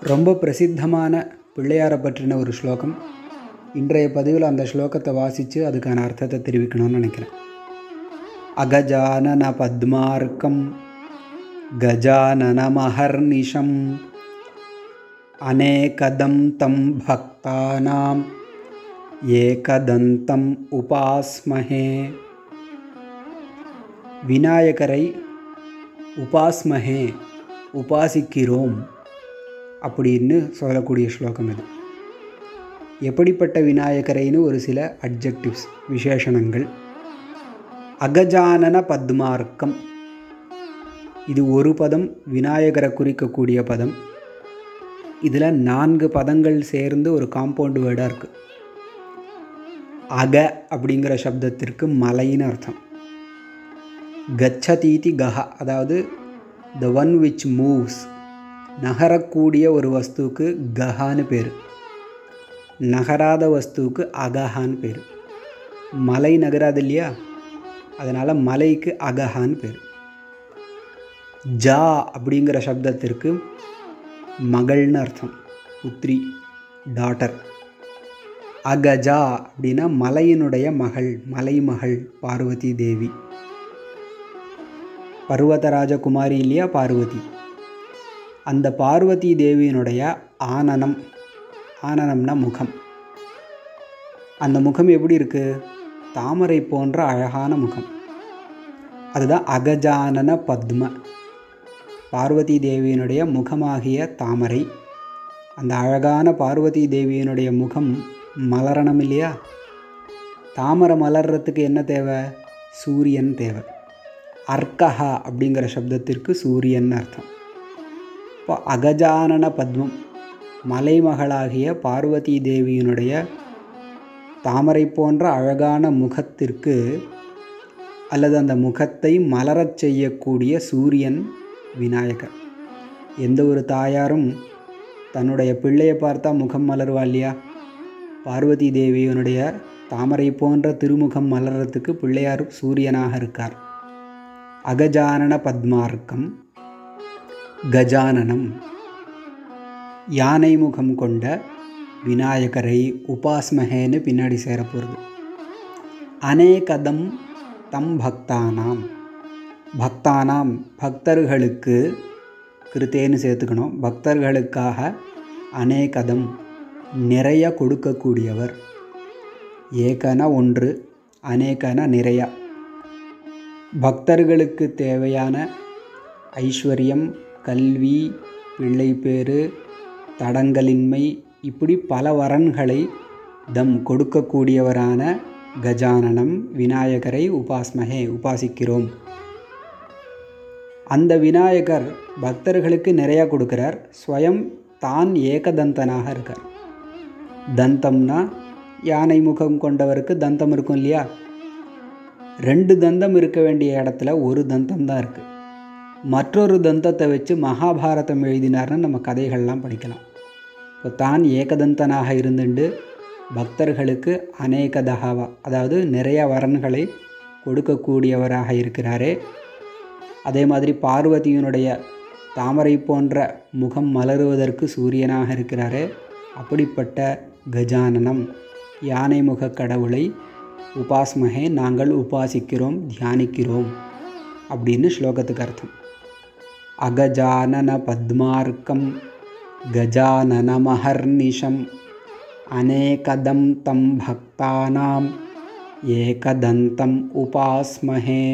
ரொம்ப பிரசித்தமான பிள்ளையாரை பற்றின ஒரு ஸ்லோகம். இன்றைய பதிவில் அந்த ஸ்லோகத்தை வாசித்து அதுக்கான அர்த்தத்தை தெரிவிக்கணும்னு நினைக்கிறேன். அகஜானன பத்மார்க்கம் கஜானனமஹர்நிஷம் அநேகதம் தம் பக்தானாம் ஏகதந்தம் உபாஸ்மஹே. விநாயகரை உபாஸ்மஹே உபாசிக்கிறோம். அப்படின்னு சொல்லக்கூடிய ஸ்லோகம் இது. எப்படிப்பட்ட விநாயகரைன்னு ஒரு சில அட்ஜெக்டிவ்ஸ் விசேஷணங்கள். அகஜானன பத்மார்க்கம். இது ஒரு பதம் விநாயகரை குறிக்கக்கூடிய பதம். இதில் நான்கு பதங்கள் சேர்ந்து ஒரு காம்பவுண்ட் வேர்டாக இருக்குது அக அப்படிங்கிற சப்தத்திற்கு மலைன்னு அர்த்தம். கச்சதீதி கஹ அதாவது த ஒன் விச் மூவ்ஸ் நகரக்கூடிய ஒரு வஸ்துவுக்கு கஹான்னு பேர். நகராத வஸ்துவுக்கு அகஹான்னு பேர். மலை நகராது இல்லையா? அதனால் மலைக்கு அகஹான்னு பேர். ஜா அப்படிங்கிற சப்தத்திற்கு மகள்னு அர்த்தம். புத்ரி டாட்டர். அகஜா அப்படின்னா மலையினுடைய மகள் மலைமகள் பார்வதி தேவி. பர்வதராஜ குமாரி இல்லையா பார்வதி? அந்த பார்வதி தேவியினுடைய ஆனனம். ஆனனம்னா முகம். அந்த முகம் எப்படி இருக்குது தாமரை போன்ற அழகான முகம். அதுதான் அகஜானன பத்ம. பார்வதி தேவியினுடைய முகமாகிய தாமரை. அந்த அழகான பார்வதி தேவியினுடைய முகம் மலரணும் இல்லையா? தாமரை மலர்றதுக்கு என்ன தேவை? சூரியன் தேவை. அர்க்கஹா அப்படிங்கிற சப்தத்திற்கு சூரியன் அர்த்தம். அகஜானன பத்மம். மலைமகளாகிய பார்வதி தேவியினுடைய தாமரை போன்ற அழகான முகத்திற்கு அல்லது அந்த முகத்தை மலரச் செய்யக்கூடிய சூரியன் விநாயகர். எந்த ஒரு தாயாரும் தன்னுடைய பிள்ளையை பார்த்தா முகம் மலர்வா இல்லையா? பார்வதி தேவியினுடைய தாமரை போன்ற திருமுகம் மலர்றதுக்கு பிள்ளையார் சூரியனாக இருக்கார். அகஜானன பத்மார்க்கம். கஜானனம். யானை முகம் கொண்ட விநாயகரை உபாஸ்மகேன்னு பின்னாடி சேரப்போகிறது அநேகதம் தம் பக்தானாம். பக்தானாம் பக்தர்களுக்கு கிருத்தேன்னு சேர்த்துக்கணும். பக்தர்களுக்காக அநேகதம் நிறைய கொடுக்கக்கூடியவர். ஏகன ஒன்று அநேகன நிறையா. பக்தர்களுக்கு தேவையான ஐஸ்வர்யம் கல்வி பிள்ளைப்பேறு தடங்கலின்மை இப்படி பல வரன்களை தம் கொடுக்கக்கூடியவரான கஜானனம் விநாயகரை உபாஸ்மகே உபாசிக்கிறோம். அந்த விநாயகர் பக்தர்களுக்கு நிறையா கொடுக்குறார். ஸ்வயம் தான் ஏகதந்தனாக இருக்கார். தந்தம்னா யானை முகம் கொண்டவருக்கு தந்தம் இருக்கும் இல்லையா? ரெண்டு தந்தம் இருக்க வேண்டிய இடத்துல ஒரு தந்தம் தான் இருக்குது மற்றொரு தந்தத்தை வச்சு மகாபாரதம் எழுதினார்னு நம்ம கதைகள்லாம் படிக்கலாம். இப்போ தான் ஏகதந்தனாக இருந்துண்டு பக்தர்களுக்கு அநேக தகாவா அதாவது நிறைய வரன்களை கொடுக்கக்கூடியவராக இருக்கிறாரே. அதே மாதிரி பார்வதியினுடைய தாமரை போன்ற முகம் மலருவதற்கு சூரியனாக இருக்கிறாரே. அப்படிப்பட்ட கஜானனம் யானை முக கடவுளை உபாஸ்மகே நாங்கள் உபாசிக்கிறோம் தியானிக்கிறோம் அப்படின்னு ஸ்லோகத்துக்கு அர்த்தம். अगजाननपद्मार्कं गजाननमहर्निशम् अनेकदं तं भक्तानां एकदन्तम् उपास्महे।